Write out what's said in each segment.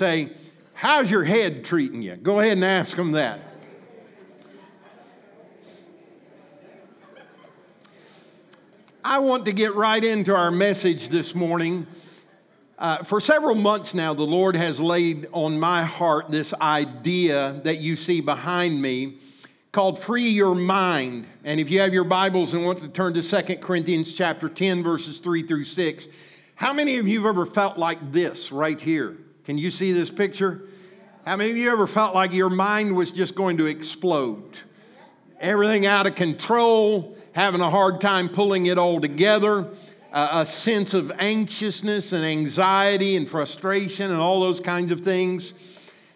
say, How's your head treating you? Go ahead and ask them that. I want to get right into our message this morning. Uh, for several months now, the Lord has laid on my heart this idea that you see behind me called Free Your Mind. And if you have your Bibles and want to turn to 2 Corinthians chapter 10, verses 3 through 6, how many of you have ever felt like this right here? Can you see this picture? How many of you ever felt like your mind was just going to explode? Everything out of control, having a hard time pulling it all together, uh, a sense of anxiousness and anxiety and frustration and all those kinds of things.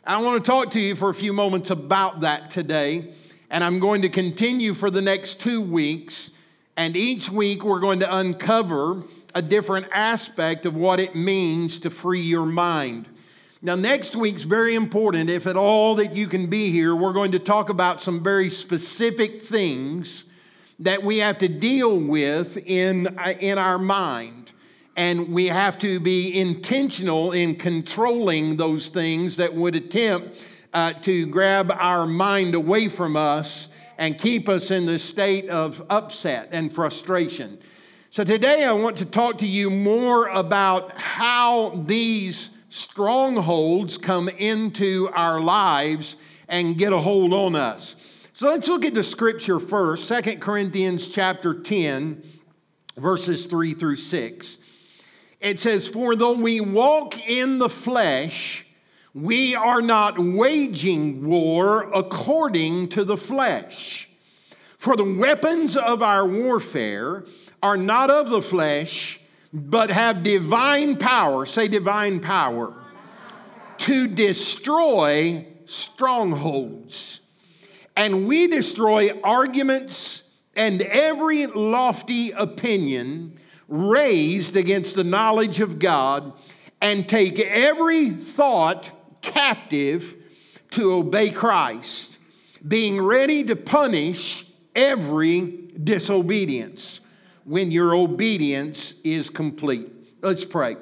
I want to talk to you for a few moments about that today, and I'm going to continue for the next two weeks. And each week, we're going to uncover a different aspect of what it means to free your mind. Now, next week's very important. If at all that you can be here, we're going to talk about some very specific things that we have to deal with in, in our mind. And we have to be intentional in controlling those things that would attempt uh, to grab our mind away from us and keep us in the state of upset and frustration. So, today I want to talk to you more about how these strongholds come into our lives and get a hold on us. So let's look at the scripture first, Second Corinthians chapter 10, verses 3 through 6. It says, For though we walk in the flesh, we are not waging war according to the flesh. For the weapons of our warfare are not of the flesh but have divine power, say divine power, to destroy strongholds. And we destroy arguments and every lofty opinion raised against the knowledge of God and take every thought captive to obey Christ, being ready to punish every disobedience when your obedience is complete. Let's pray.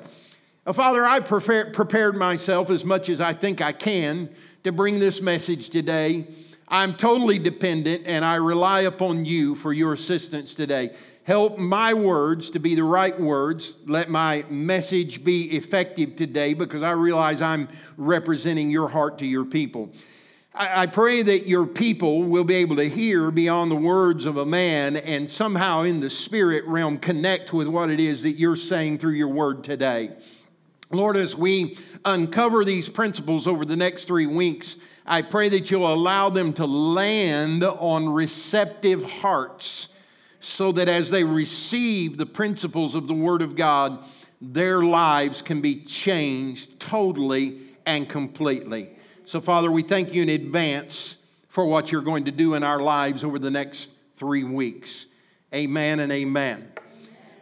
Uh, Father, I prepared myself as much as I think I can to bring this message today. I'm totally dependent and I rely upon you for your assistance today. Help my words to be the right words. Let my message be effective today because I realize I'm representing your heart to your people. I, pray that your people will be able to hear beyond the words of a man and somehow in the spirit realm connect with what it is that you're saying through your word today. Lord, as we uncover these principles over the next three weeks, I pray that you'll allow them to land on receptive hearts so that as they receive the principles of the Word of God, their lives can be changed totally and completely. So, Father, we thank you in advance for what you're going to do in our lives over the next three weeks. Amen and amen.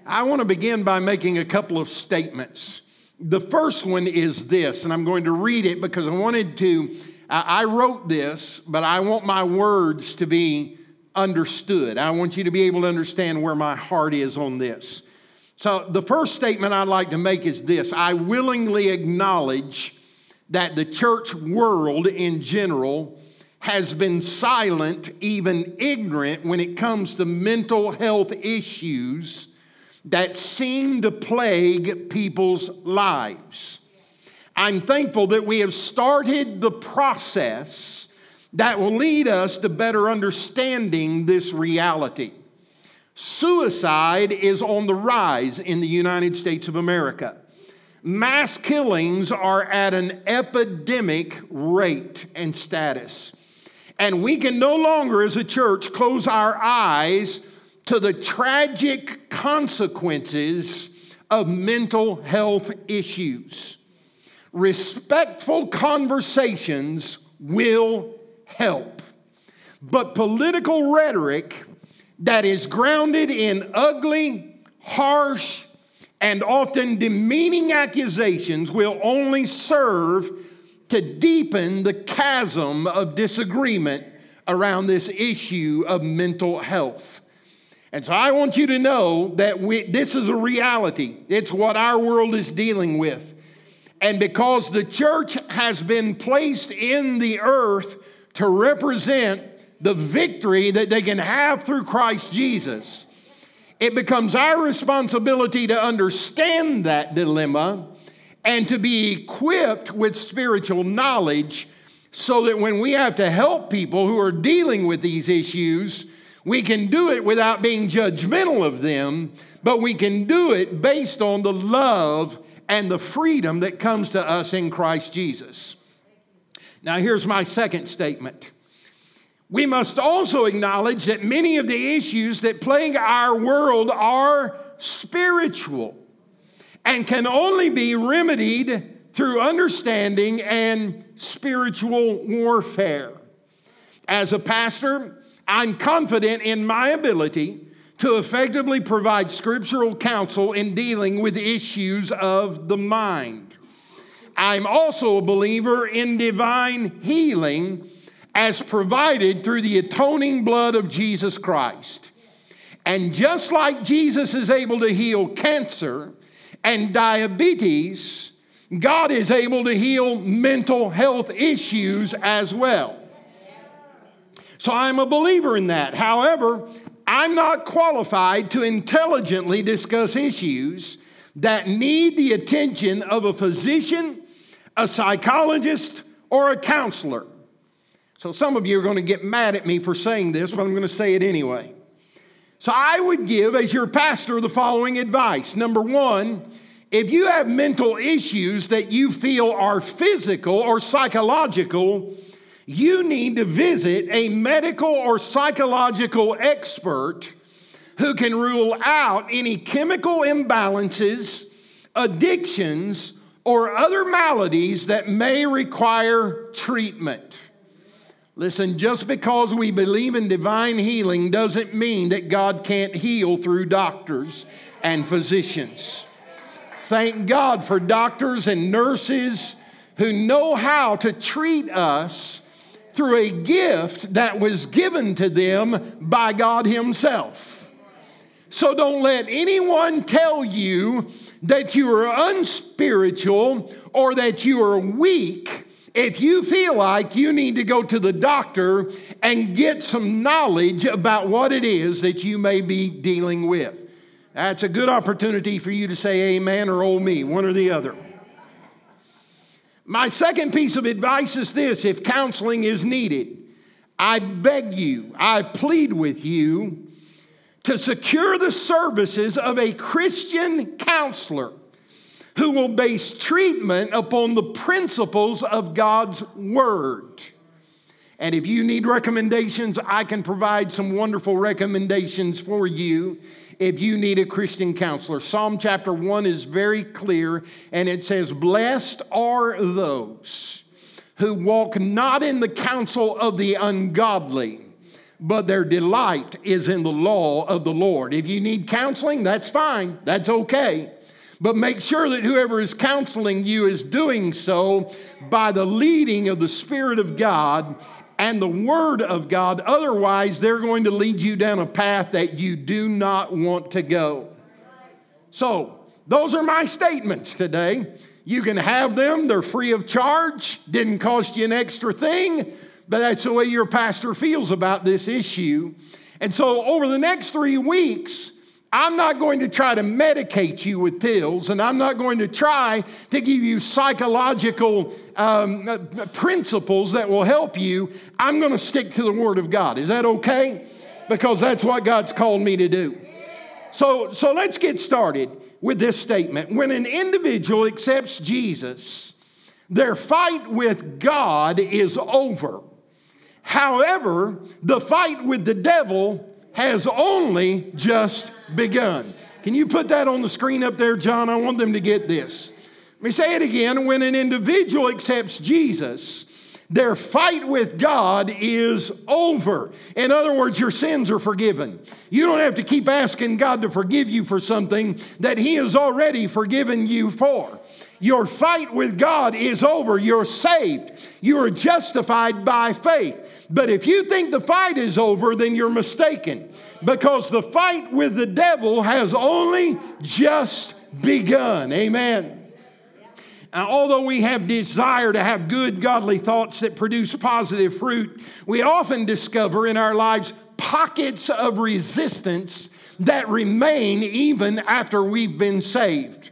I want to begin by making a couple of statements. The first one is this, and I'm going to read it because I wanted to. I wrote this, but I want my words to be understood. I want you to be able to understand where my heart is on this. So, the first statement I'd like to make is this I willingly acknowledge that the church world in general has been silent, even ignorant, when it comes to mental health issues that seem to plague people's lives. I'm thankful that we have started the process that will lead us to better understanding this reality. Suicide is on the rise in the United States of America mass killings are at an epidemic rate and status. And we can no longer, as a church, close our eyes to the tragic consequences of mental health issues. Respectful conversations will help. But political rhetoric that is grounded in ugly, harsh, and often demeaning accusations will only serve to deepen the chasm of disagreement around this issue of mental health. And so I want you to know that we, this is a reality. It's what our world is dealing with. And because the church has been placed in the earth to represent the victory that they can have through Christ Jesus, it becomes our responsibility to understand that dilemma and to be equipped with spiritual knowledge so that when we have to help people who are dealing with these issues, we can do it without being judgmental of them, but we can do it based on the love and the freedom that comes to us in Christ Jesus. Now, here's my second statement. We must also acknowledge that many of the issues that plague our world are spiritual and can only be remedied through understanding and spiritual warfare. As a pastor, I'm confident in my ability to effectively provide scriptural counsel in dealing with issues of the mind. I'm also a believer in divine healing as provided through the atoning blood of Jesus Christ. And just like Jesus is able to heal cancer and diabetes, God is able to heal mental health issues as well. So I'm a believer in that. However, I'm not qualified to intelligently discuss issues that need the attention of a physician, a psychologist, or a counselor. So some of you are going to get mad at me for saying this, but I'm going to say it anyway. So I would give, as your pastor, the following advice. Number one, if you have mental issues that you feel are physical or psychological, you need to visit a medical or psychological expert who can rule out any chemical imbalances, addictions, or other maladies that may require treatment. Listen, just because we believe in divine healing doesn't mean that God can't heal through doctors and physicians. Thank God for doctors and nurses who know how to treat us through a gift that was given to them by God Himself. So don't let anyone tell you that you are unspiritual or that you are weak if you feel like you need to go to the doctor and get some knowledge about what it is that you may be dealing with. That's a good opportunity for you to say amen or oh me, one or the other. My second piece of advice is this if counseling is needed, I beg you, I plead with you to secure the services of a Christian counselor who will base treatment upon the principles of God's Word. And if you need recommendations, I can provide some wonderful recommendations for you if you need a Christian counselor. Psalm chapter 1 is very clear, and it says, Blessed are those who walk not in the counsel of the ungodly, but their delight is in the law of the Lord. If you need counseling, that's fine, that's okay. But make sure that whoever is counseling you is doing so by the leading of the Spirit of God and the Word of God. Otherwise, they're going to lead you down a path that you do not want to go. So, those are my statements today. You can have them, they're free of charge, didn't cost you an extra thing, but that's the way your pastor feels about this issue. And so, over the next three weeks, I'm not going to try to medicate you with pills, and I'm not going to try to give you psychological um, uh, principles that will help you. I'm going to stick to the Word of God. Is that okay? Because that's what God's called me to do. So, so let's get started with this statement. When an individual accepts Jesus, their fight with God is over. However, the fight with the devil has only just begun. Can you put that on the screen up there, John? I want them to get this. Let me say it again. When an individual accepts Jesus, their fight with God is over. In other words, your sins are forgiven. You don't have to keep asking God to forgive you for something that He has already forgiven you for. Your fight with God is over. You're saved. You are justified by faith. But if you think the fight is over, then you're mistaken because the fight with the devil has only just begun. Amen. uh, although we have desire to have good, godly thoughts that produce positive fruit, we often discover in our lives pockets of resistance that remain even after we've been saved.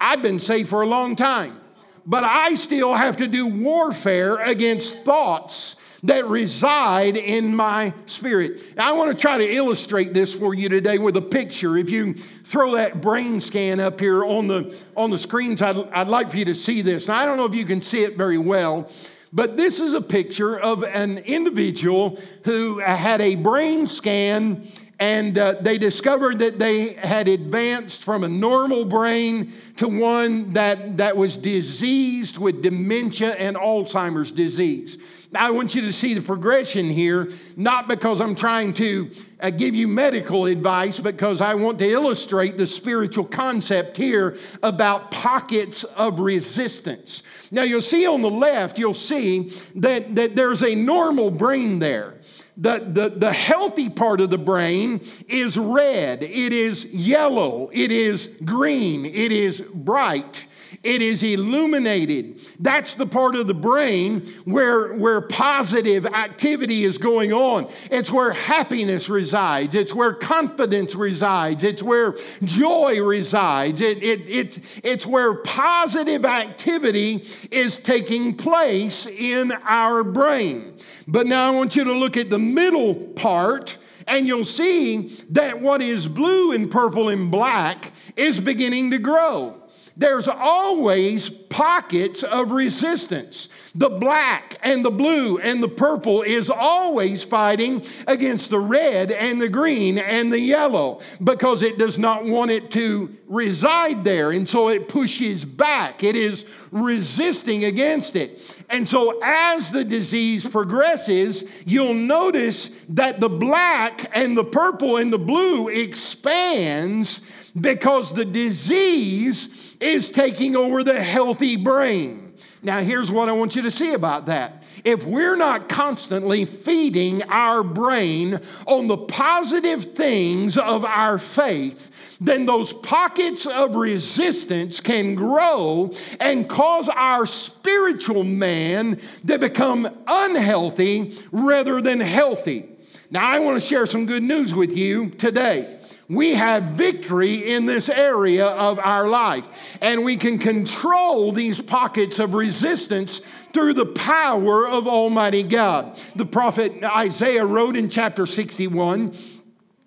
I've been saved for a long time, but I still have to do warfare against thoughts that reside in my spirit. Now, I want to try to illustrate this for you today with a picture. If you throw that brain scan up here on the, on the screens, I'd, I'd like for you to see this. Now, I don't know if you can see it very well, but this is a picture of an individual who had a brain scan and uh, they discovered that they had advanced from a normal brain to one that, that was diseased with dementia and Alzheimer's disease. I want you to see the progression here, not because I'm trying to uh, give you medical advice, but because I want to illustrate the spiritual concept here about pockets of resistance. Now, you'll see on the left, you'll see that, that there's a normal brain there. The, the, the healthy part of the brain is red, it is yellow, it is green, it is bright. It is illuminated. That's the part of the brain where, where positive activity is going on. It's where happiness resides. It's where confidence resides. It's where joy resides. It, it, it, it's where positive activity is taking place in our brain. But now I want you to look at the middle part and you'll see that what is blue and purple and black is beginning to grow there's always pockets of resistance. The black and the blue and the purple is always fighting against the red and the green and the yellow because it does not want it to reside there. And so it pushes back. It is resisting against it. And so as the disease progresses, you'll notice that the black and the purple and the blue expands because the disease is taking over the healthy brain. Now, here's what I want you to see about that. If we're not constantly feeding our brain on the positive things of our faith, then those pockets of resistance can grow and cause our spiritual man to become unhealthy rather than healthy. Now, I want to share some good news with you today we have victory in this area of our life. And we can control these pockets of resistance through the power of Almighty God. The prophet Isaiah wrote in chapter 61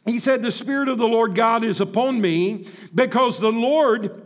he said, The Spirit of the Lord God is upon me because the Lord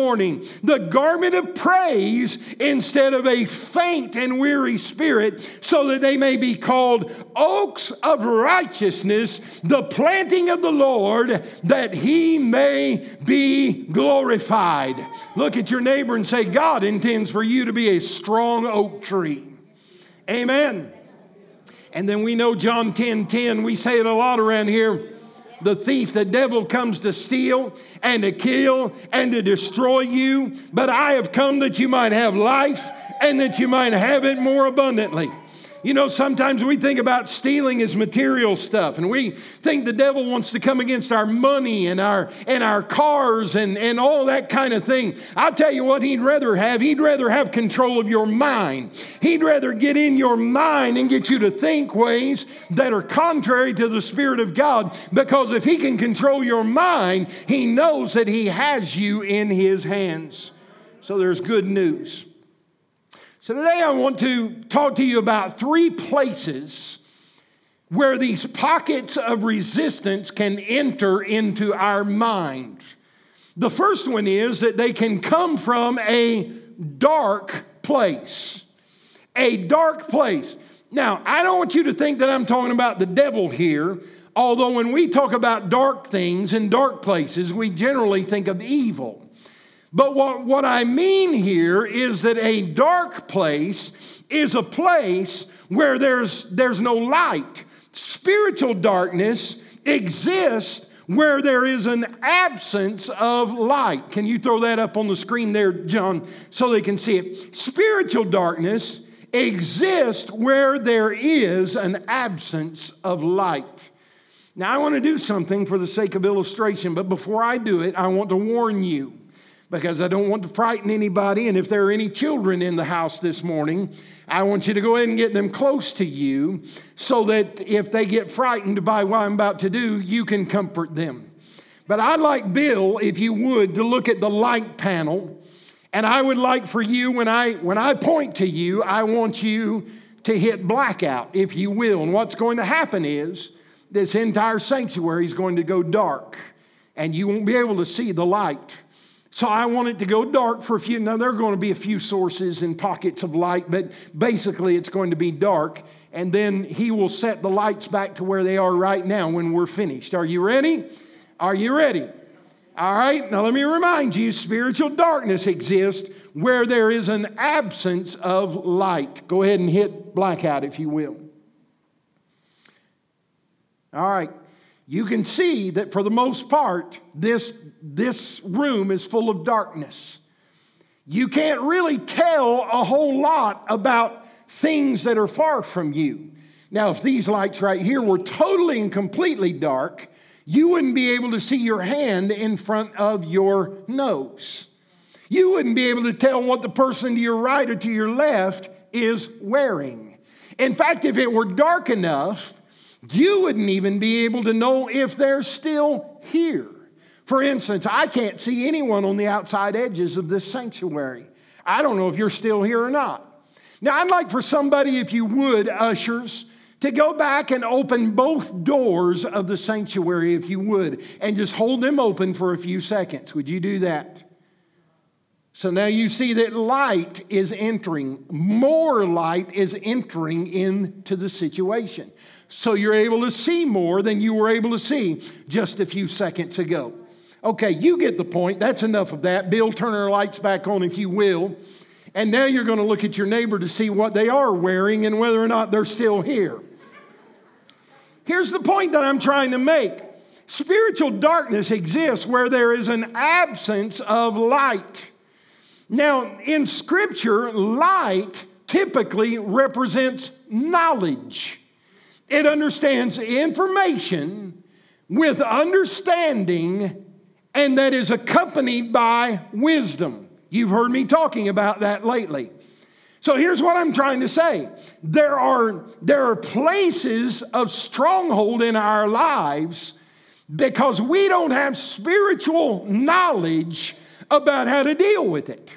the garment of praise instead of a faint and weary spirit, so that they may be called oaks of righteousness, the planting of the Lord, that he may be glorified. Look at your neighbor and say, God intends for you to be a strong oak tree. Amen. And then we know John 10 10, we say it a lot around here the thief, the devil comes to steal and to kill and to destroy you, but I have come that you might have life and that you might have it more abundantly. You know, sometimes we think about stealing as material stuff, and we think the devil wants to come against our money and our and our cars and, and all that kind of thing. I'll tell you what he'd rather have. He'd rather have control of your mind. He'd rather get in your mind and get you to think ways that are contrary to the Spirit of God. Because if he can control your mind, he knows that he has you in his hands. So there's good news. So today I want to talk to you about three places where these pockets of resistance can enter into our mind. The first one is that they can come from a dark place. A dark place. Now, I don't want you to think that I'm talking about the devil here, although when we talk about dark things and dark places, we generally think of evil. But what, what I mean here is that a dark place is a place where there's, there's no light. Spiritual darkness exists where there is an absence of light. Can you throw that up on the screen there, John, so they can see it? Spiritual darkness exists where there is an absence of light. Now, I want to do something for the sake of illustration, but before I do it, I want to warn you because I don't want to frighten anybody. And if there are any children in the house this morning, I want you to go ahead and get them close to you so that if they get frightened by what I'm about to do, you can comfort them. But I'd like Bill, if you would, to look at the light panel. And I would like for you, when I, when I point to you, I want you to hit blackout, if you will. And what's going to happen is this entire sanctuary is going to go dark, and you won't be able to see the light. So I want it to go dark for a few. Now, there are going to be a few sources and pockets of light, but basically it's going to be dark. And then he will set the lights back to where they are right now when we're finished. Are you ready? Are you ready? All right, now let me remind you spiritual darkness exists where there is an absence of light. Go ahead and hit blackout if you will. All right, you can see that for the most part, this, this room is full of darkness. You can't really tell a whole lot about things that are far from you. Now, if these lights right here were totally and completely dark, you wouldn't be able to see your hand in front of your nose. You wouldn't be able to tell what the person to your right or to your left is wearing. In fact, if it were dark enough, you wouldn't even be able to know if they're still here. For instance, I can't see anyone on the outside edges of this sanctuary. I don't know if you're still here or not. Now, I'd like for somebody, if you would, ushers, to go back and open both doors of the sanctuary, if you would, and just hold them open for a few seconds. Would you do that? So now you see that light is entering, more light is entering into the situation so you're able to see more than you were able to see just a few seconds ago. Okay, you get the point. That's enough of that. Bill, turn our lights back on if you will. And now you're going to look at your neighbor to see what they are wearing and whether or not they're still here. Here's the point that I'm trying to make spiritual darkness exists where there is an absence of light. Now, in Scripture, light typically represents knowledge. It understands information with understanding, and that is accompanied by wisdom. You've heard me talking about that lately. So here's what I'm trying to say. There are, there are places of stronghold in our lives because we don't have spiritual knowledge about how to deal with it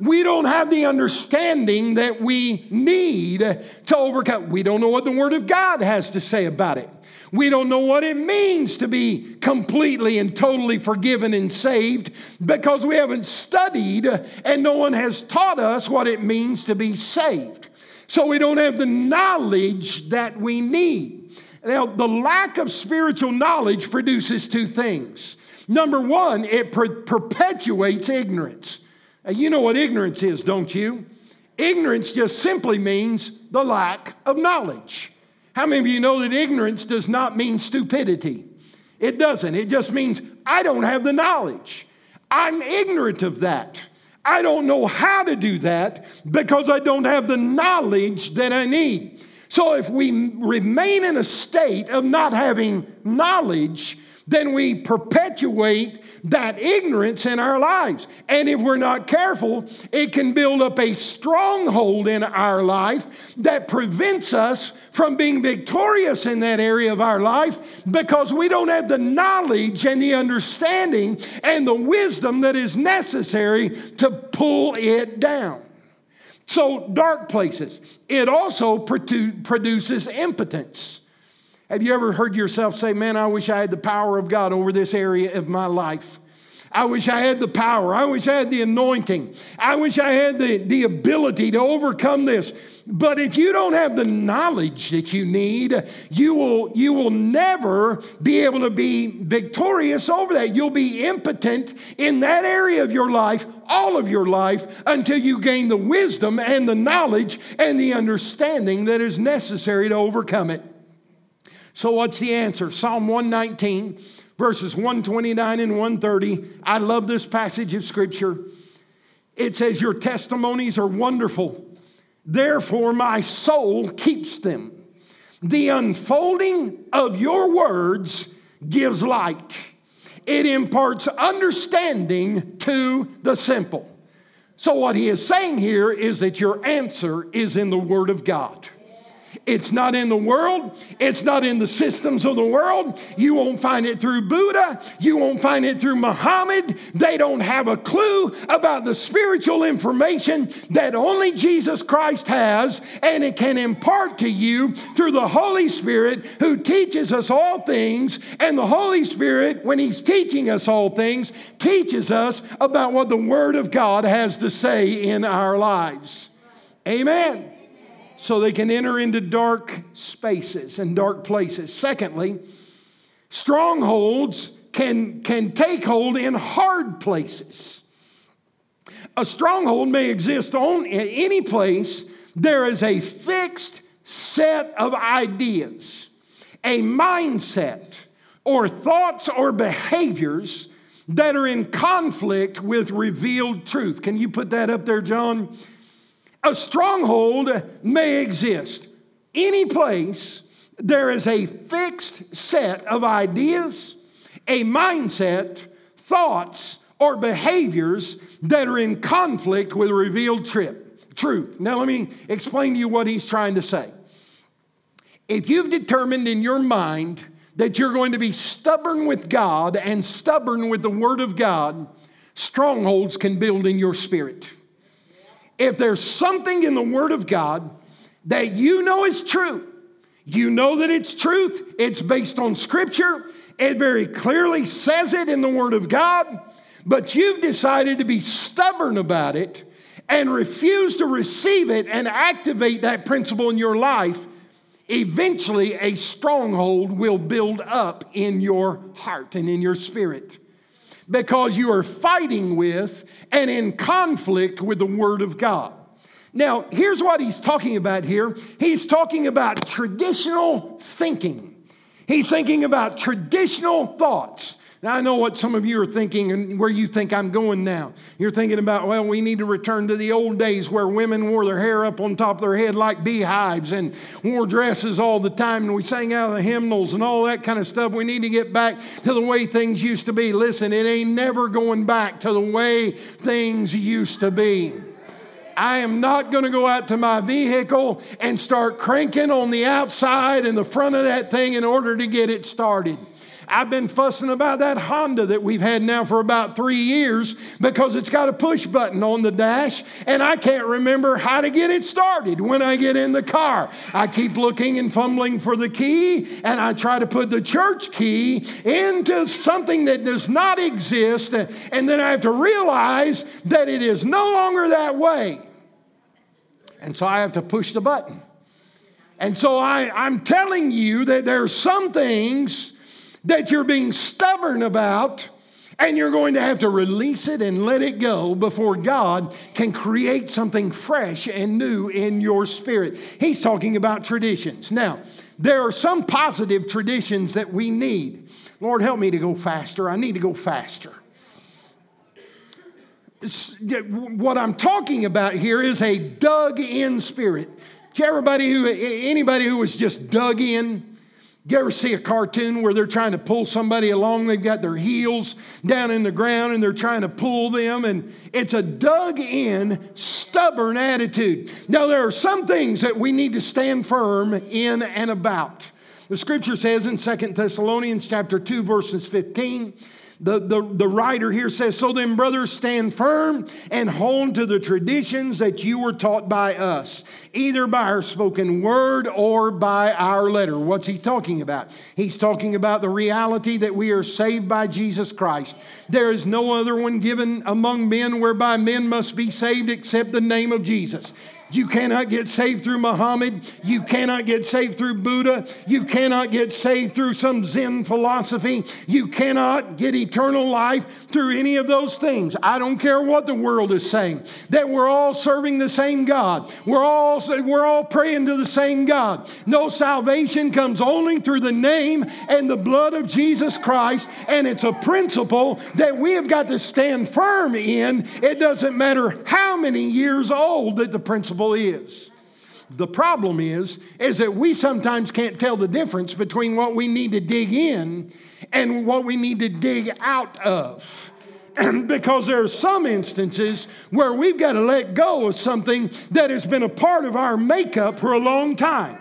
we don't have the understanding that we need to overcome. We don't know what the Word of God has to say about it. We don't know what it means to be completely and totally forgiven and saved because we haven't studied and no one has taught us what it means to be saved. So we don't have the knowledge that we need. Now, the lack of spiritual knowledge produces two things. Number one, it per- perpetuates ignorance. You know what ignorance is, don't you? Ignorance just simply means the lack of knowledge. How many of you know that ignorance does not mean stupidity? It doesn't. It just means I don't have the knowledge. I'm ignorant of that. I don't know how to do that because I don't have the knowledge that I need. So if we remain in a state of not having knowledge, then we perpetuate that ignorance in our lives. And if we're not careful, it can build up a stronghold in our life that prevents us from being victorious in that area of our life because we don't have the knowledge and the understanding and the wisdom that is necessary to pull it down. So, dark places. It also produ- produces impotence. Have you ever heard yourself say, Man, I wish I had the power of God over this area of my life? I wish I had the power. I wish I had the anointing. I wish I had the, the ability to overcome this. But if you don't have the knowledge that you need, you will, you will never be able to be victorious over that. You'll be impotent in that area of your life, all of your life, until you gain the wisdom and the knowledge and the understanding that is necessary to overcome it. So, what's the answer? Psalm 119, verses 129 and 130. I love this passage of scripture. It says, Your testimonies are wonderful Therefore, my soul keeps them. The unfolding of your words gives light, it imparts understanding to the simple. So, what he is saying here is that your answer is in the Word of God. It's not in the world. It's not in the systems of the world. You won't find it through Buddha. You won't find it through Muhammad. They don't have a clue about the spiritual information that only Jesus Christ has, and it can impart to you through the Holy Spirit who teaches us all things. And the Holy Spirit, when He's teaching us all things, teaches us about what the Word of God has to say in our lives. Amen so they can enter into dark spaces and dark places. Secondly, strongholds can, can take hold in hard places. A stronghold may exist on any place there is a fixed set of ideas, a mindset, or thoughts or behaviors that are in conflict with revealed truth. Can you put that up there, John? A stronghold may exist any place there is a fixed set of ideas, a mindset, thoughts, or behaviors that are in conflict with revealed trip, truth. Now, let me explain to you what he's trying to say. If you've determined in your mind that you're going to be stubborn with God and stubborn with the Word of God, strongholds can build in your spirit if there's something in the Word of God that you know is true, you know that it's truth, it's based on Scripture, it very clearly says it in the Word of God, but you've decided to be stubborn about it and refuse to receive it and activate that principle in your life, eventually a stronghold will build up in your heart and in your spirit because you are fighting with and in conflict with the Word of God. Now, here's what he's talking about here he's talking about traditional thinking, he's thinking about traditional thoughts. Now, I know what some of you are thinking and where you think I'm going now. You're thinking about, well, we need to return to the old days where women wore their hair up on top of their head like beehives and wore dresses all the time and we sang out of the hymnals and all that kind of stuff. We need to get back to the way things used to be. Listen, it ain't never going back to the way things used to be. I am not going to go out to my vehicle and start cranking on the outside and the front of that thing in order to get it started. I've been fussing about that Honda that we've had now for about three years because it's got a push button on the dash and I can't remember how to get it started when I get in the car. I keep looking and fumbling for the key and I try to put the church key into something that does not exist and then I have to realize that it is no longer that way. And so I have to push the button. And so I, I'm telling you that there are some things that you're being stubborn about, and you're going to have to release it and let it go before God can create something fresh and new in your spirit. He's talking about traditions. Now, there are some positive traditions that we need. Lord, help me to go faster. I need to go faster. What I'm talking about here is a dug in spirit. Everybody who, anybody who was just dug in, you ever see a cartoon where they're trying to pull somebody along? They've got their heels down in the ground and they're trying to pull them, and it's a dug in, stubborn attitude. Now, there are some things that we need to stand firm in and about. The scripture says in Second Thessalonians chapter 2, verses 15, the, the, the writer here says, So then, brothers, stand firm and hold to the traditions that you were taught by us, either by our spoken word or by our letter. What's he talking about? He's talking about the reality that we are saved by Jesus Christ. There is no other one given among men whereby men must be saved except the name of Jesus. You cannot get saved through Muhammad. You cannot get saved through Buddha. You cannot get saved through some Zen philosophy. You cannot get eternal life through any of those things. I don't care what the world is saying, that we're all serving the same God. We're all, we're all praying to the same God. No salvation comes only through the name and the blood of Jesus Christ, and it's a principle that we have got to stand firm in. It doesn't matter how many years old that the principle principle is. The problem is, is that we sometimes can't tell the difference between what we need to dig in and what we need to dig out of. because there are some instances where we've got to let go of something that has been a part of our makeup for a long time.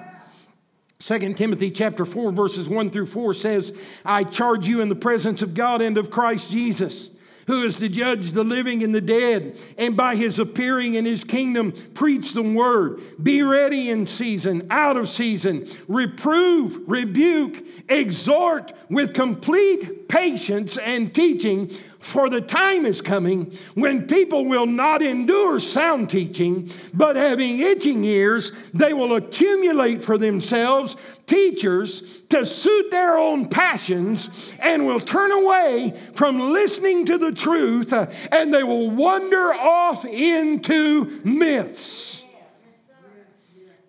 2 Timothy chapter 4 verses 1 through 4 says, "I charge you in the presence of God and of Christ Jesus, who is to judge the living and the dead, and by his appearing in his kingdom, preach the word. Be ready in season, out of season, reprove, rebuke, exhort with complete patience and teaching. For the time is coming when people will not endure sound teaching, but having itching ears, they will accumulate for themselves teachers to suit their own passions and will turn away from listening to the truth uh, and they will wander off into myths.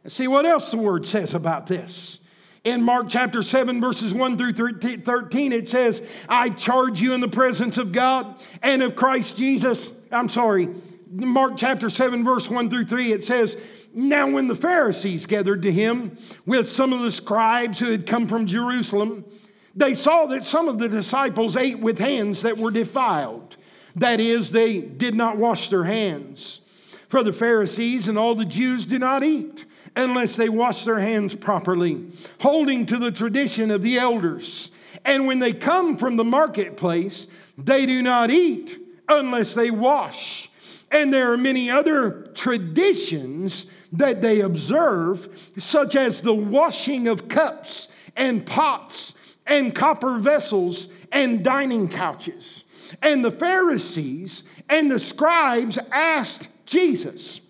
See what else the word says about this. In Mark chapter 7, verses 1 through 13, it says, I charge you in the presence of God and of Christ Jesus. I'm sorry, Mark chapter 7, verse 1 through 3, it says, Now when the Pharisees gathered to him with some of the scribes who had come from Jerusalem, they saw that some of the disciples ate with hands that were defiled. That is, they did not wash their hands. For the Pharisees and all the Jews do not eat unless they wash their hands properly, holding to the tradition of the elders. And when they come from the marketplace, they do not eat unless they wash. And there are many other traditions that they observe, such as the washing of cups and pots and copper vessels and dining couches. And the Pharisees and the scribes asked Jesus,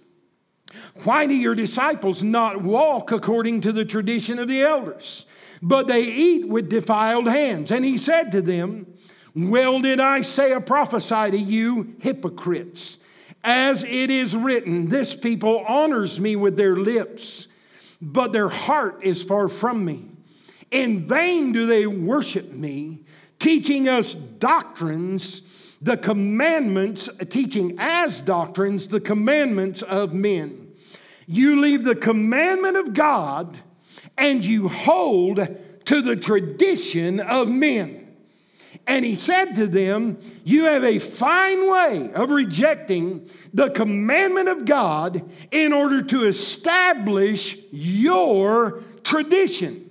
why do your disciples not walk according to the tradition of the elders? But they eat with defiled hands. And he said to them, Well, did Isaiah prophesy to you, hypocrites? As it is written, this people honors me with their lips, but their heart is far from me. In vain do they worship me, teaching us doctrines, the commandments, teaching as doctrines the commandments of men. You leave the commandment of God and you hold to the tradition of men. And he said to them, You have a fine way of rejecting the commandment of God in order to establish your tradition.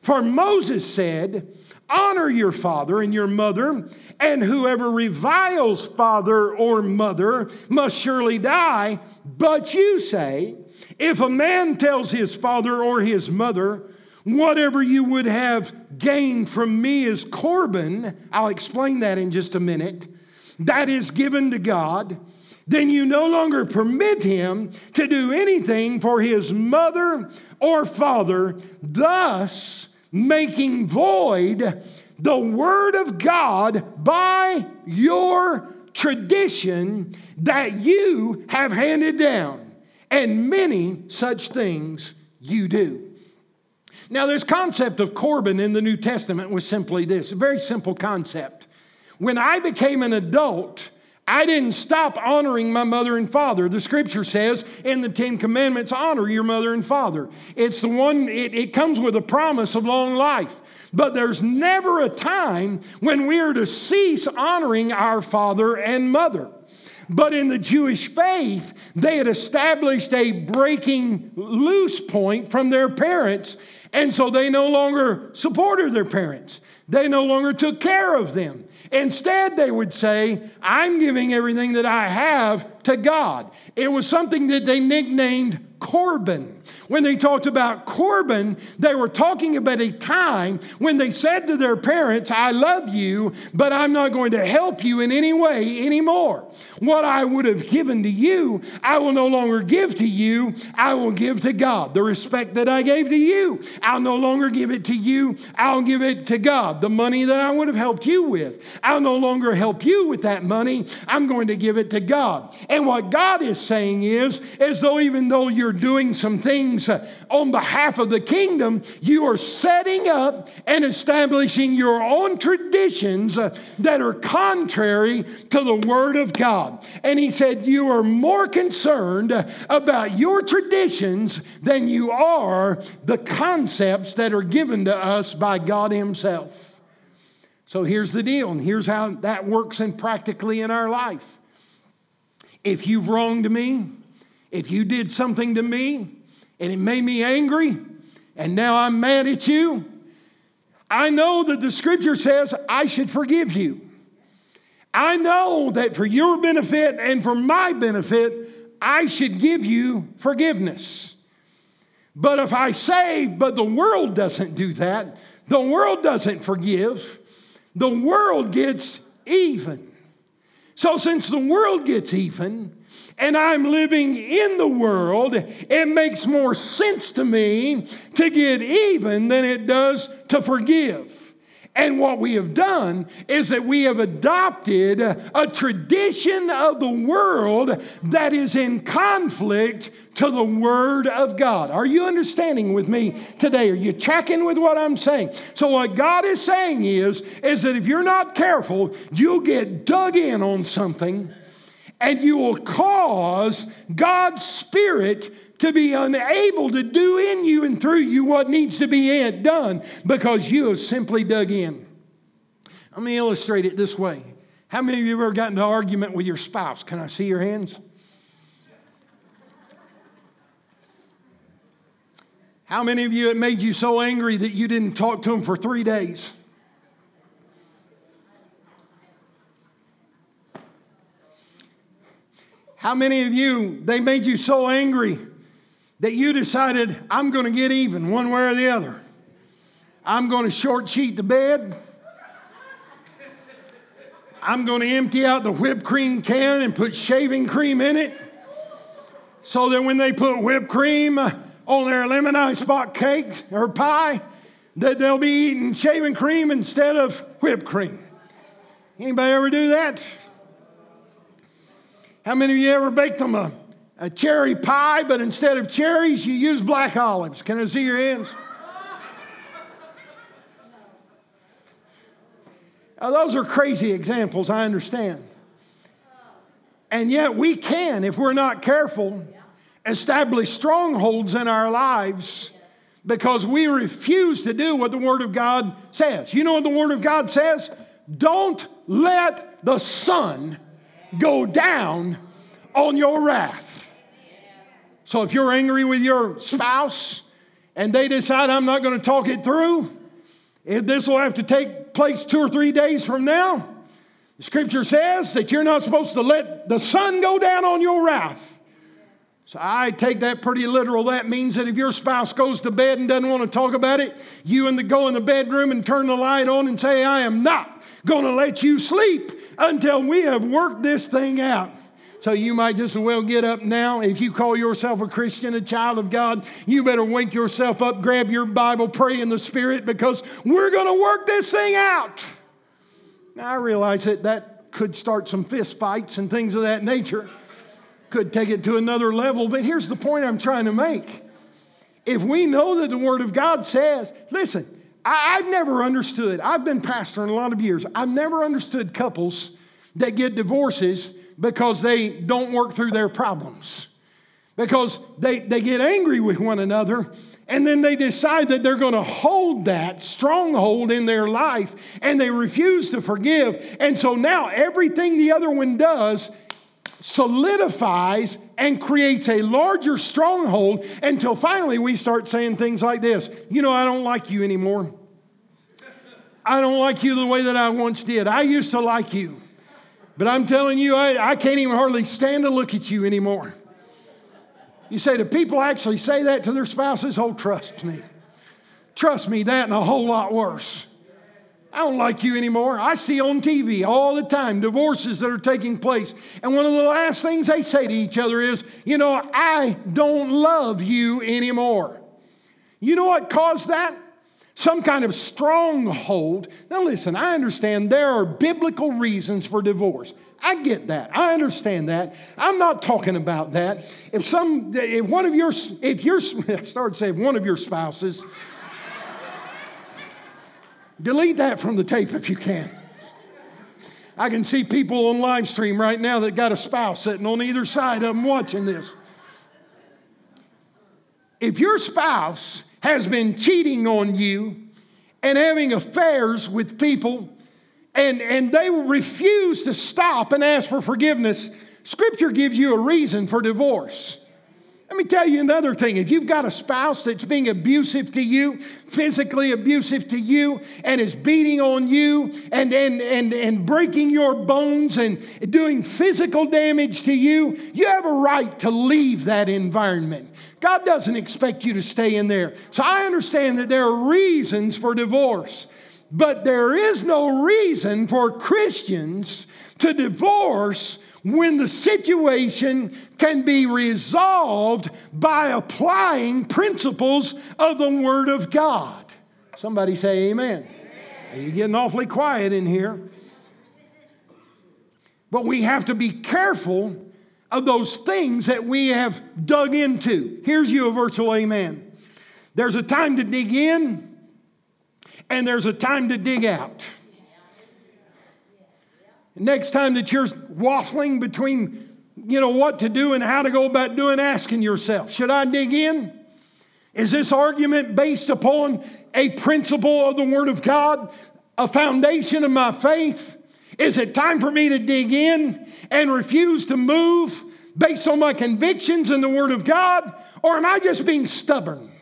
For Moses said, Honor your father and your mother, and whoever reviles father or mother must surely die. But you say, if a man tells his father or his mother, whatever you would have gained from me is Corban. I'll explain that in just a minute, that is given to God, then you no longer permit him to do anything for his mother or father, thus making void the word of God by your tradition that you have handed down and many such things you do. Now, this concept of Corban in the New Testament was simply this a very simple concept. When I became an adult, I didn't stop honoring my mother and father. The scripture says in the Ten Commandments, honor your mother and father. It's the one, it, it comes with a promise of long life. But there's never a time when we are to cease honoring our father and mother. But in the Jewish faith, they had established a breaking loose point from their parents, And so they no longer supported their parents. They no longer took care of them. Instead, they would say, I'm giving everything that I have to God. It was something that they nicknamed Corban. When they talked about Corban, they were talking about a time when they said to their parents, I love you, but I'm not going to help you in any way anymore. What I would have given to you, I will no longer give to you, I will give to God. The respect that I gave to you, I'll no longer give it to you, I'll give it to God. The money that I would have helped you with, I'll no longer help you with that money, I'm going to give it to God. And what God is saying is, as though even though you're doing some things uh, on behalf of the kingdom, you are setting up and establishing your own traditions uh, that are contrary to the Word of God. And he said, You are more concerned about your traditions than you are the concepts that are given to us by God Himself. So here's the deal, and here's how that works in practically in our life. If you've wronged me, if you did something to me, and it made me angry, and now I'm mad at you. I know that the scripture says I should forgive you. I know that for your benefit and for my benefit, I should give you forgiveness. But if I say, but the world doesn't do that, the world doesn't forgive, the world gets even. So, since the world gets even, and I'm living in the world, it makes more sense to me to get even than it does to forgive. And what we have done is that we have adopted a tradition of the world that is in conflict to the Word of God. Are you understanding with me today? Are you checking with what I'm saying? So, what God is saying is, is that if you're not careful, you'll get dug in on something and you will cause God's Spirit to be unable to do in you and through you what needs to be done because you have simply dug in. Let me illustrate it this way. How many of you ever gotten into an argument with your spouse? Can I see your hands? How many of you it made you so angry that you didn't talk to them for three days? How many of you, they made you so angry that you decided, I'm going to get even one way or the other? I'm going to short sheet the bed. I'm going to empty out the whipped cream can and put shaving cream in it so that when they put whipped cream uh, on their lemon ice box cake or pie, that they'll be eating shaving cream instead of whipped cream. Anybody ever do that? How many of you ever baked them a, a cherry pie, but instead of cherries, you use black olives? Can I see your hands? Now, those are crazy examples, I understand. And yet, we can, if we're not careful, establish strongholds in our lives because we refuse to do what the Word of God says. You know what the Word of God says? Don't let the sun go down on your wrath. So if you're angry with your spouse and they decide I'm not going to talk it through, this will have to take place two or three days from now, the scripture says that you're not supposed to let the sun go down on your wrath. So I take that pretty literal. That means that if your spouse goes to bed and doesn't want to talk about it, you and the go in the bedroom and turn the light on and say, I am not going to let you sleep until we have worked this thing out. So you might just as well get up now. If you call yourself a Christian, a child of God, you better wake yourself up, grab your Bible, pray in the Spirit because we're going to work this thing out. Now, I realize that that could start some fist fights and things of that nature, could take it to another level, but here's the point I'm trying to make. If we know that the Word of God says, listen, I, have never understood, I've been pastoring a lot of years, I've never understood couples that get divorces because they don't work through their problems. Because they, they get angry with one another and then they decide that they're going to hold that stronghold in their life and they refuse to forgive. And so now everything the other one does solidifies and creates a larger stronghold until finally we start saying things like this You know, I don't like you anymore. I don't like you the way that I once did. I used to like you. But I'm telling you, I, I can't even hardly stand to look at you anymore. You say, do people actually say that to their spouses? Oh, trust me. Trust me, that and a whole lot worse. I don't like you anymore. I see on TV all the time divorces that are taking place. And one of the last things they say to each other is, you know, I don't love you anymore. You know what caused that? Some kind of stronghold. Now, listen, I understand there are biblical reasons for divorce. I get that. I understand that. I'm not talking about that. If some, if one of your, if your, I started saying one of your spouses, delete that from the tape if you can. I can see people on live stream right now that got a spouse sitting on either side of them watching this. If your spouse has been cheating on you and having affairs with people, and, and they refuse to stop and ask for forgiveness, Scripture gives you a reason for divorce. Let me tell you another thing. If you've got a spouse that's being abusive to you, physically abusive to you, and is beating on you and, and, and, and breaking your bones and doing physical damage to you, you have a right to leave that environment. God doesn't expect you to stay in there. So I understand that there are reasons for divorce, but there is no reason for Christians to divorce when the situation can be resolved by applying principles of the Word of God. Somebody say amen. amen. You're getting awfully quiet in here. But we have to be careful of those things that we have dug into. Here's you a virtual amen. There's a time to dig in, and there's a time to dig out. Next time that you're waffling between, you know, what to do and how to go about doing, asking yourself, should I dig in? Is this argument based upon a principle of the Word of God, a foundation of my faith? Is it time for me to dig in and refuse to move based on my convictions and the Word of God? Or am I just being stubborn?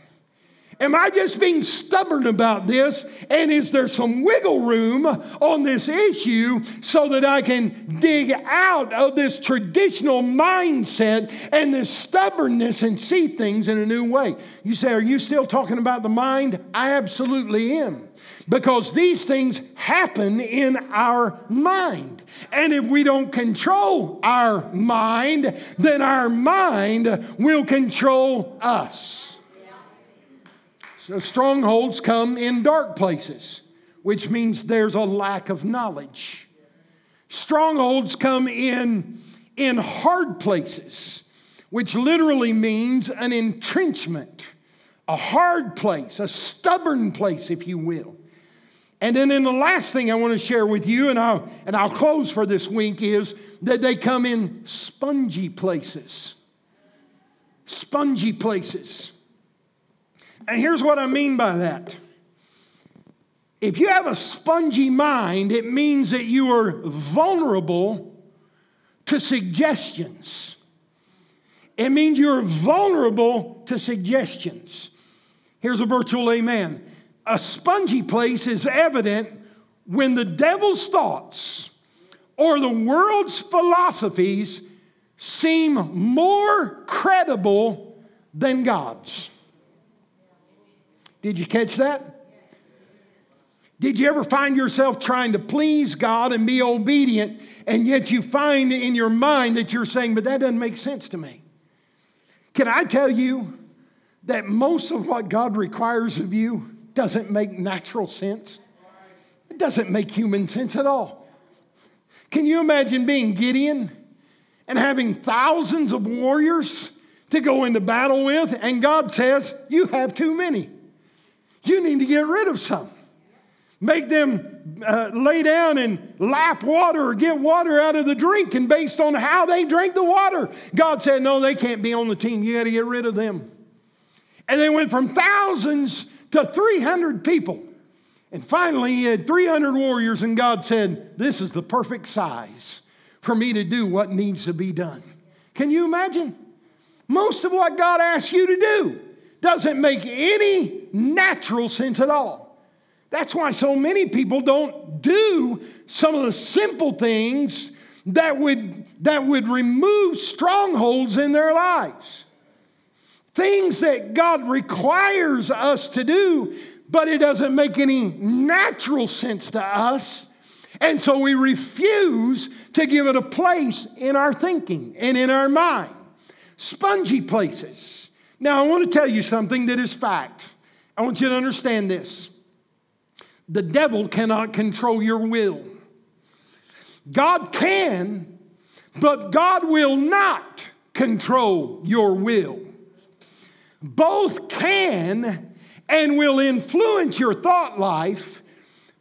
Am I just being stubborn about this? And is there some wiggle room on this issue so that I can dig out of this traditional mindset and this stubbornness and see things in a new way? You say, Are you still talking about the mind? I absolutely am. Because these things happen in our mind. And if we don't control our mind, then our mind will control us. So strongholds come in dark places, which means there's a lack of knowledge. Strongholds come in, in hard places, which literally means an entrenchment, a hard place, a stubborn place, if you will. And then, in the last thing I want to share with you, and I'll, and I'll close for this week, is that they come in spongy places. Spongy places. And here's what I mean by that. If you have a spongy mind, it means that you are vulnerable to suggestions. It means you're vulnerable to suggestions. Here's a virtual amen. A spongy place is evident when the devil's thoughts or the world's philosophies seem more credible than God's. Did you catch that? Did you ever find yourself trying to please God and be obedient, and yet you find in your mind that you're saying, but that doesn't make sense to me? Can I tell you that most of what God requires of you doesn't make natural sense? It doesn't make human sense at all. Can you imagine being Gideon and having thousands of warriors to go into battle with, and God says, You have too many? You need to get rid of some. Make them uh, lay down and lap water or get water out of the drink, and based on how they drink the water, God said, No, they can't be on the team. You got to get rid of them. And they went from thousands to 300 people. And finally, he had 300 warriors, and God said, This is the perfect size for me to do what needs to be done. Can you imagine? Most of what God asks you to do doesn't make any natural sense at all. That's why so many people don't do some of the simple things that would, that would remove strongholds in their lives. Things that God requires us to do, but it doesn't make any natural sense to us. And so we refuse to give it a place in our thinking and in our mind. Spongy places. Now, I want to tell you something that is fact. I want you to understand this. The devil cannot control your will. God can, but God will not control your will. Both can and will influence your thought life,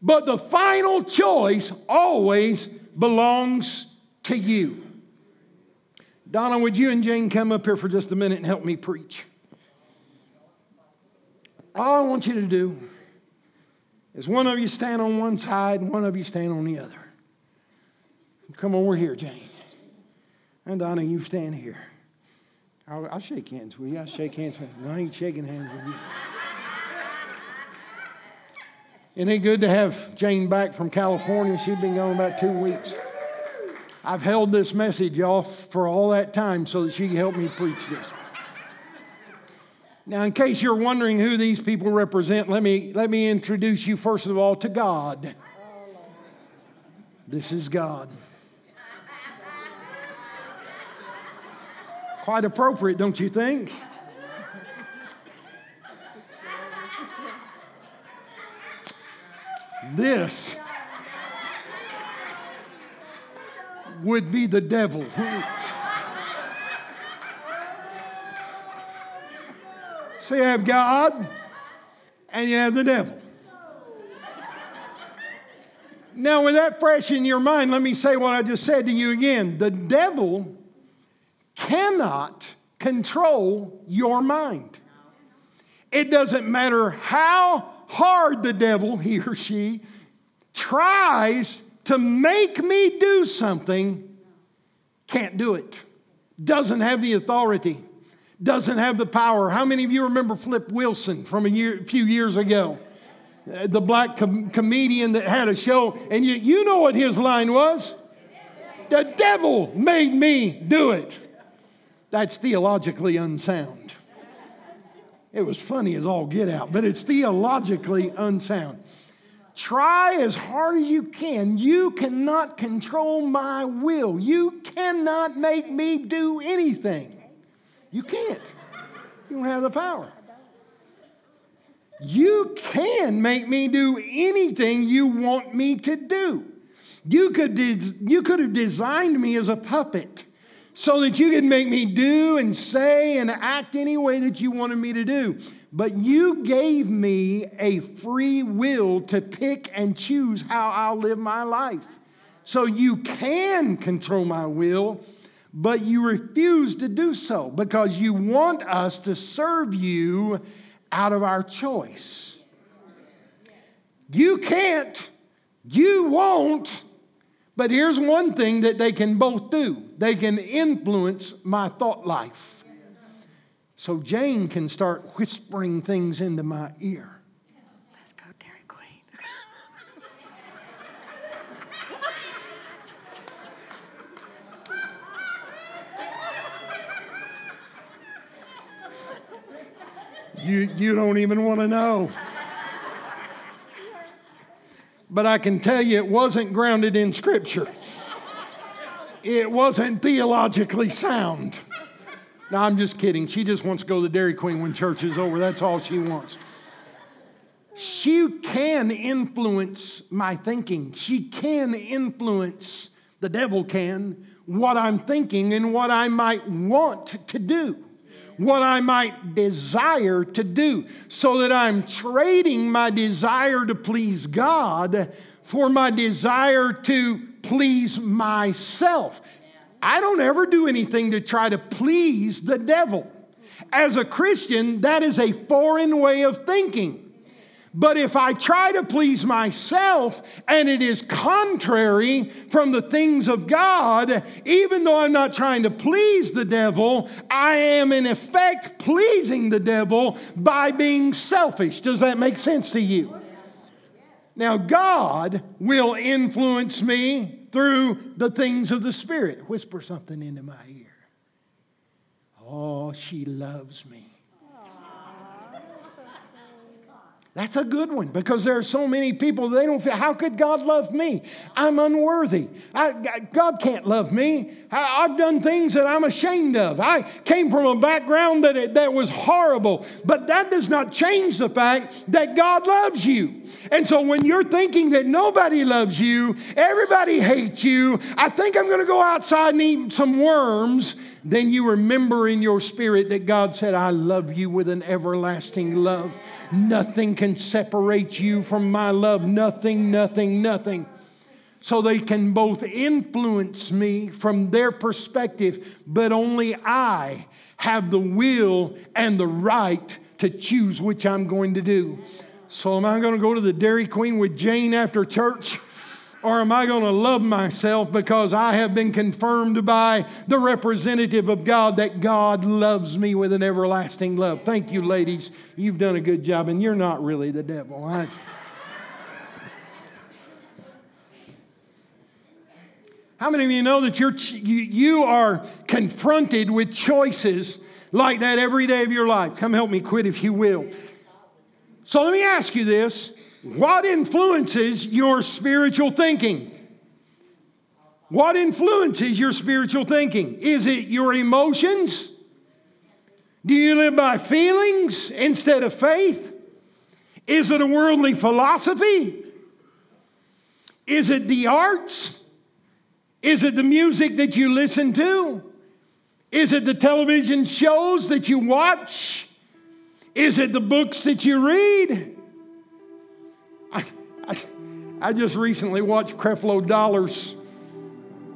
but the final choice always belongs to you. Donna, would you and Jane come up here for just a minute and help me preach? All I want you to do is one of you stand on one side and one of you stand on the other. Come over here, Jane. And Donna, you stand here. I'll, I'll shake hands with you. I'll shake hands with you. No, I ain't shaking hands with you. It good to have Jane back from California? She's been gone about two weeks. I've held this message off for all that time so that she can help me preach this. Now, in case you're wondering who these people represent, let me, let me introduce you first of all to God. This is God. Quite appropriate, don't you think? This would be the devil. So you have God and you have the devil. Now, with that fresh in your mind, let me say what I just said to you again. The devil cannot control your mind. It doesn't matter how hard the devil, he or she, tries to make me do something, can't do it. Doesn't have the authority doesn't have the power. How many of you remember Flip Wilson from a year, few years ago? Uh, the black com- comedian that had a show, and you, you know what his line was? The devil made me do it. That's theologically unsound. It was funny as all get out, but it's theologically unsound. Try as hard as you can. You cannot control my will. You cannot make me do anything. You can't. You don't have the power. You can make me do anything you want me to do. You could, de- you could have designed me as a puppet so that you could make me do and say and act any way that you wanted me to do. But you gave me a free will to pick and choose how I'll live my life. So you can control my will but you refuse to do so because you want us to serve you out of our choice. You can't, you won't, but here's one thing that they can both do they can influence my thought life. So Jane can start whispering things into my ear. Let's go, Dairy Queen. you, you don't even want to know. But I can tell you it wasn't grounded in Scripture, it wasn't theologically sound. No, I'm just kidding. She just wants to go to the Dairy Queen when church is over. That's all she wants. She can influence my thinking. She can influence, the devil can, what I'm thinking and what I might want to do what I might desire to do, so that I'm trading my desire to please God for my desire to please myself. I don't ever do anything to try to please the devil. As a Christian, that is a foreign way of thinking. But if I try to please myself and it is contrary from the things of God, even though I'm not trying to please the devil, I am in effect pleasing the devil by being selfish. Does that make sense to you? Now, God will influence me through the things of the Spirit. Whisper something into my ear. Oh, she loves me. That's a good one because there are so many people they don't feel, how could God love me? I'm unworthy. I, God can't love me. I, have done things that I'm ashamed of. I came from a background that, that was horrible, but that does not change the fact that God loves you. And so when you're thinking that nobody loves you, everybody hates you, I think I'm going to go outside and eat some worms, then you remember in your spirit that God said, I love you with an everlasting love. Nothing can separate you from my love. Nothing, nothing, nothing. So they can both influence me from their perspective, but only I have the will and the right to choose which I'm going to do. So, am I going to go to the Dairy Queen with Jane after church? Or am I going to love myself because I have been confirmed by the representative of God that God loves me with an everlasting love? Thank you, ladies. You've done a good job, and you're not really the devil. I... How many of you know that you're, you, you are confronted with choices like that every day of your life? Come help me quit if you will. So let me ask you this what influences your spiritual thinking? What influences your spiritual thinking? Is it your emotions? Do you live by feelings instead of faith? Is it a worldly philosophy? Is it the arts? Is it the music that you listen to? Is it the television shows that you watch? Is it the books that you read? I, I, just recently watched Creflo Dollar's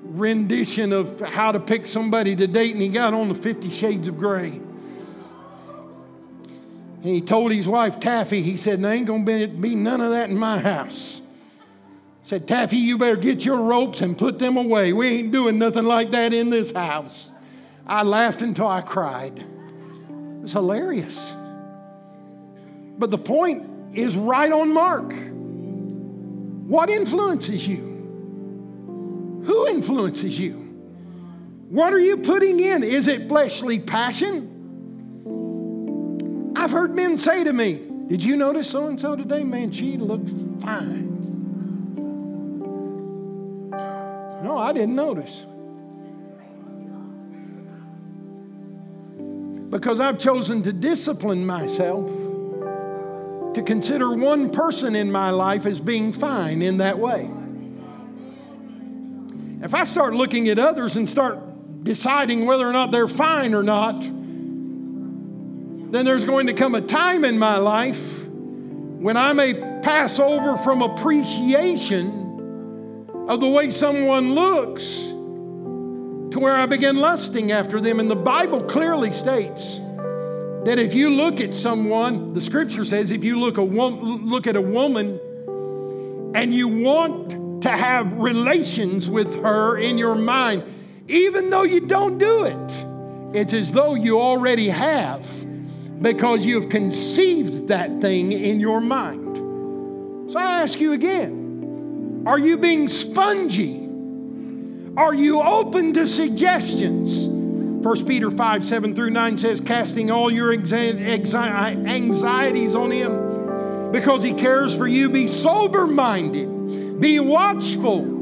rendition of how to pick somebody to date, and he got on the Fifty Shades of Grey. And he told his wife, Taffi, he said, There ain't going to be none of that in my house. He said, Taffi, you better get your ropes and put them away. We ain't doing nothing like that in this house. I laughed until I cried. It was hilarious. But the point is right on mark. What influences you? Who influences you? What are you putting in? Is it fleshly passion? I've heard men say to me, Did you notice so and so today? Man, she looked fine. No, I didn't notice. Because I've chosen to discipline myself to consider one person in my life as being fine in that way. If I start looking at others and start deciding whether or not they're fine or not, then there's going to come a time in my life when I may pass over from appreciation of the way someone looks to where I begin lusting after them. And the Bible clearly states that if you look at someone, the scripture says, if you look, a look at a woman and you want to have relations with her in your mind, even though you don't do it, it's as though you already have because you have conceived that thing in your mind. So I ask you again are you being spongy? Are you open to suggestions? 1 Peter 5 7 through 9 says, Casting all your anxieties on Him because He cares for you. Be sober minded, be watchful.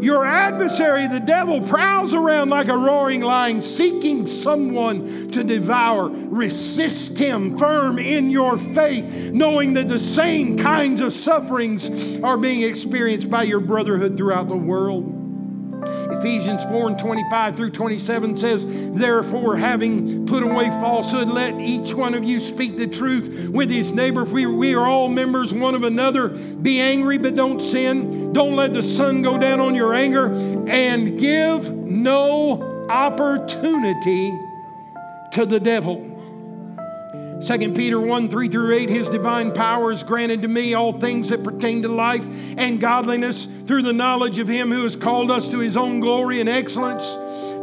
Your adversary, the devil, prowls around like a roaring lion, seeking someone to devour. Resist him firm in your faith, knowing that the same kinds of sufferings are being experienced by your brotherhood throughout the world. Ephesians 4 and 25 through 27 says, Therefore, having put away falsehood, let each one of you speak the truth with his neighbor. For we, we are all members one of another. Be angry, but don't sin. Don't let the sun go down on your anger, and give no opportunity to the devil. 2 Peter 1 3 through 8, His divine power is granted to me all things that pertain to life and godliness through the knowledge of Him who has called us to His own glory and excellence,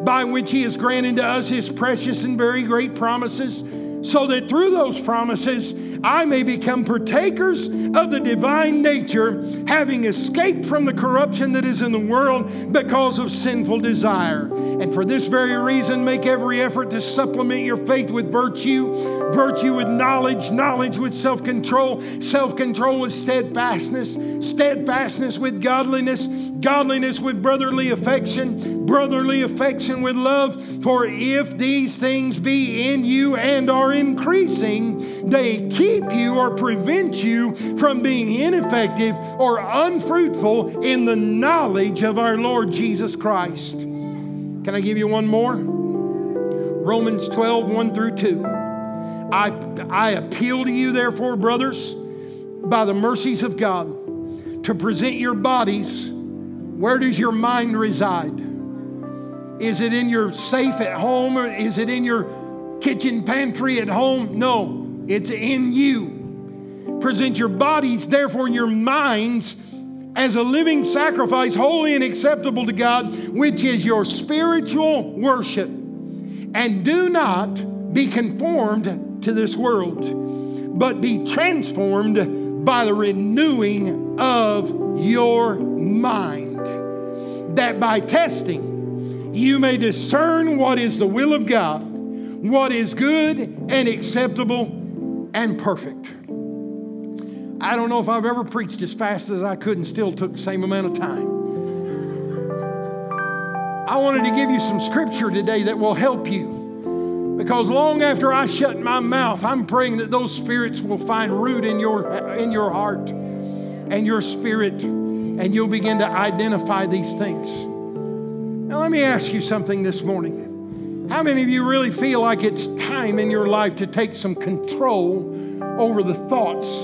by which He has granted to us His precious and very great promises so that through those promises I may become partakers of the divine nature, having escaped from the corruption that is in the world because of sinful desire. And for this very reason, make every effort to supplement your faith with virtue, virtue with knowledge, knowledge with self control, self control with steadfastness, steadfastness with godliness, godliness with brotherly affection, brotherly affection with love. For if these things be in you and are increasing, they keep you or prevent you from being ineffective or unfruitful in the knowledge of our Lord Jesus Christ. Can I give you one more? Romans 12, 1 through 2. I, I appeal to you, therefore, brothers, by the mercies of God, to present your bodies. Where does your mind reside? Is it in your safe at home or is it in your kitchen pantry at home. No, it's in you. Present your bodies, therefore, your minds as a living sacrifice, holy and acceptable to God, which is your spiritual worship. And do not be conformed to this world, but be transformed by the renewing of your mind, that by testing you may discern what is the will of God what is good and acceptable and perfect. I don't know if I've ever preached as fast as I could and still took the same amount of time. I wanted to give you some scripture today that will help you. Because long after I shut my mouth, I'm praying that those spirits will find root in your, in your heart and your spirit, and you'll begin to identify these things. Now, let me ask you something this morning. How many of you really feel like it's time in your life to take some control over the thoughts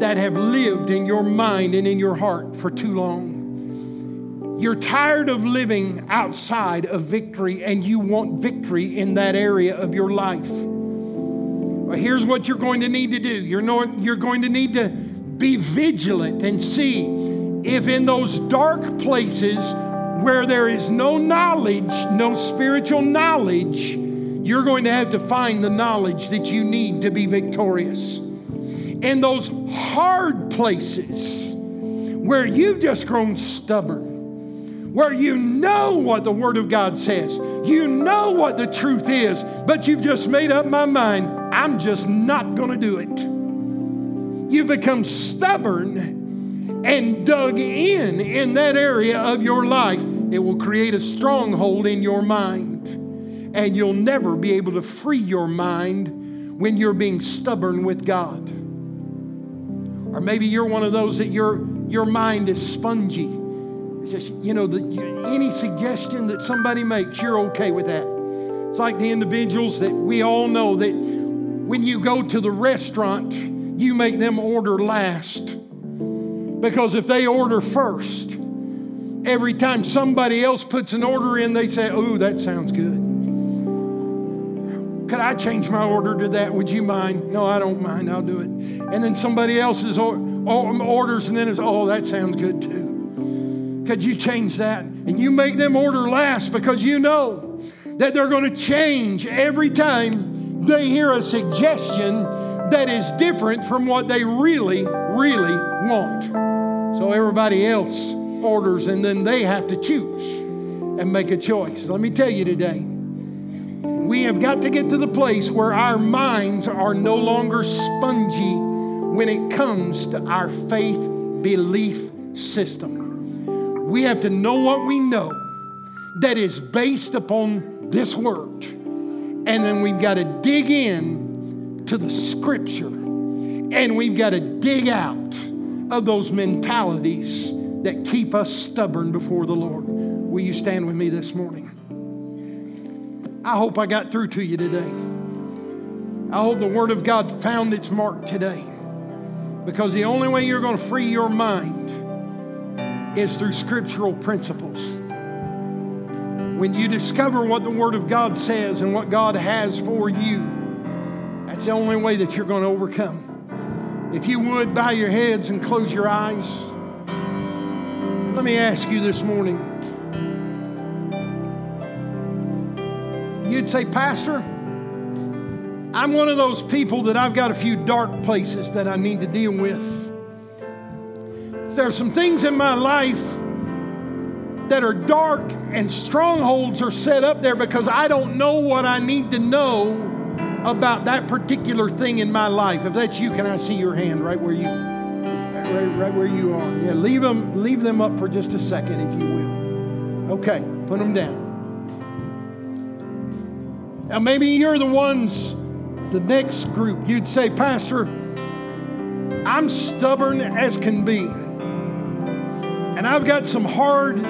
that have lived in your mind and in your heart for too long? You're tired of living outside of victory and you want victory in that area of your life. Well, here's what you're going to need to do you're, you're going to need to be vigilant and see if in those dark places where there is no knowledge, no spiritual knowledge, you're going to have to find the knowledge that you need to be victorious. In those hard places where you've just grown stubborn, where you know what the Word of God says, you know what the truth is, but you've just made up my mind, I'm just not going to do it. You've become stubborn and dug in in that area of your life, it will create a stronghold in your mind. And you'll never be able to free your mind when you're being stubborn with God. Or maybe you're one of those that your, your mind is spongy. It's just, you know, the, any suggestion that somebody makes, you're okay with that. It's like the individuals that we all know that when you go to the restaurant, you make them order last because if they order first, every time somebody else puts an order in, they say, Oh, that sounds good. Could I change my order to that? Would you mind? No, I don't mind. I'll do it. And then somebody else's orders, and then it's, Oh, that sounds good too. Could you change that? And you make them order last because you know that they're going to change every time they hear a suggestion that is different from what they really, really want. So everybody else orders and then they have to choose and make a choice. Let me tell you today, we have got to get to the place where our minds are no longer spongy when it comes to our faith belief system. We have to know what we know that is based upon this word. And then we've got to dig in to the scripture and we've got to dig out of those mentalities that keep us stubborn before the Lord. Will you stand with me this morning? I hope I got through to you today. I hope the Word of God found its mark today. Because the only way you're going to free your mind is through scriptural principles. When you discover what the Word of God says and what God has for you, that's the only way that you're going to overcome. If you would, bow your heads and close your eyes. Let me ask you this morning. You'd say, Pastor, I'm one of those people that I've got a few dark places that I need to deal with. There are some things in my life that are dark and strongholds are set up there because I don't know what I need to know about that particular thing in my life. If that's you, can I see your hand right where you right, right where you are? Yeah, leave them leave them up for just a second if you will. Okay, put them down. Now maybe you're the ones the next group you'd say, "Pastor, I'm stubborn as can be." And I've got some hard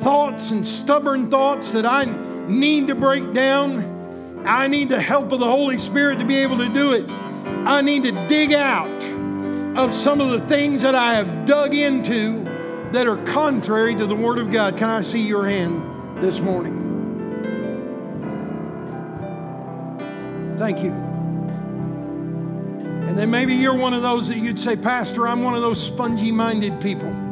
thoughts and stubborn thoughts that I need to break down. I need the help of the Holy Spirit to be able to do it. I need to dig out of some of the things that I have dug into that are contrary to the Word of God. Can I see your hand this morning? Thank you. And then maybe you're one of those that you'd say, Pastor, I'm one of those spongy minded people.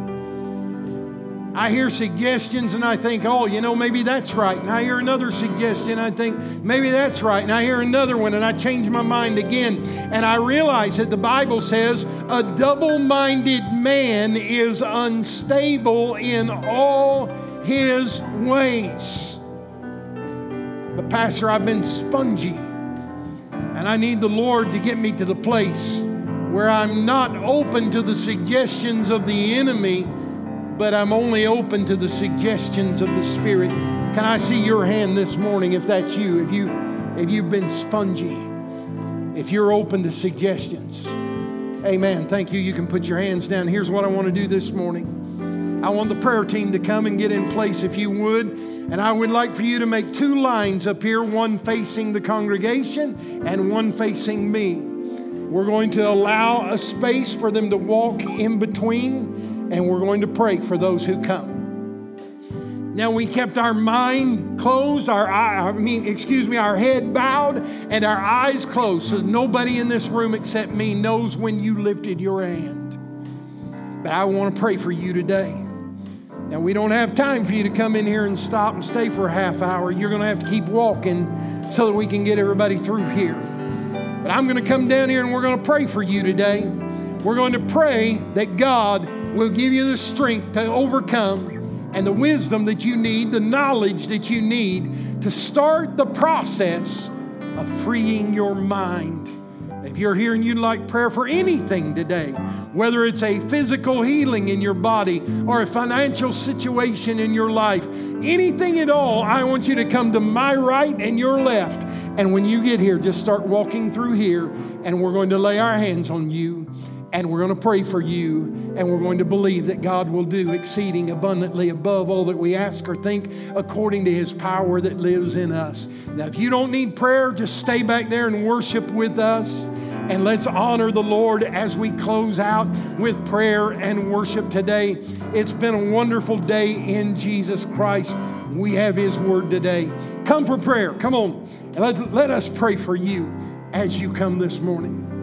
I hear suggestions and I think, oh, you know, maybe that's right. And I hear another suggestion, I think, maybe that's right. And I hear another one and I change my mind again. And I realize that the Bible says a double minded man is unstable in all his ways. But, Pastor, I've been spongy. And I need the Lord to get me to the place where I'm not open to the suggestions of the enemy but I'm only open to the suggestions of the Spirit. Can I see your hand this morning if that's you? If you if you've been spongy, if you're open to suggestions. Amen. Thank you. You can put your hands down. Here's what I want to do this morning. I want the prayer team to come and get in place if you would. And I would like for you to make two lines up here, one facing the congregation and one facing me. We're going to allow a space for them to walk in between and we're going to pray for those who come. Now we kept our mind closed, our eye, I mean, excuse me, our head bowed and our eyes closed, so nobody in this room except me knows when you lifted your hand. But I want to pray for you today. Now we don't have time for you to come in here and stop and stay for a half hour. You're going to have to keep walking so that we can get everybody through here. But I'm going to come down here and we're going to pray for you today. We're going to pray that God will give you the strength to overcome and the wisdom that you need, the knowledge that you need to start the process of freeing your mind. If you're here and you'd like prayer for anything today, whether it's a physical healing in your body or a financial situation in your life, anything at all, I want you to come to my right and your left. And when you get here, just start walking through here, and we're going to lay our hands on you and we're going to pray for you, and we're going to believe that God will do exceeding abundantly above all that we ask or think according to his power that lives in us. Now, if you don't need prayer, just stay back there and worship with us. And let's honor the Lord as we close out with prayer and worship today. It's been a wonderful day in Jesus Christ. We have His word today. Come for prayer. Come on. Let, let us pray for you as you come this morning.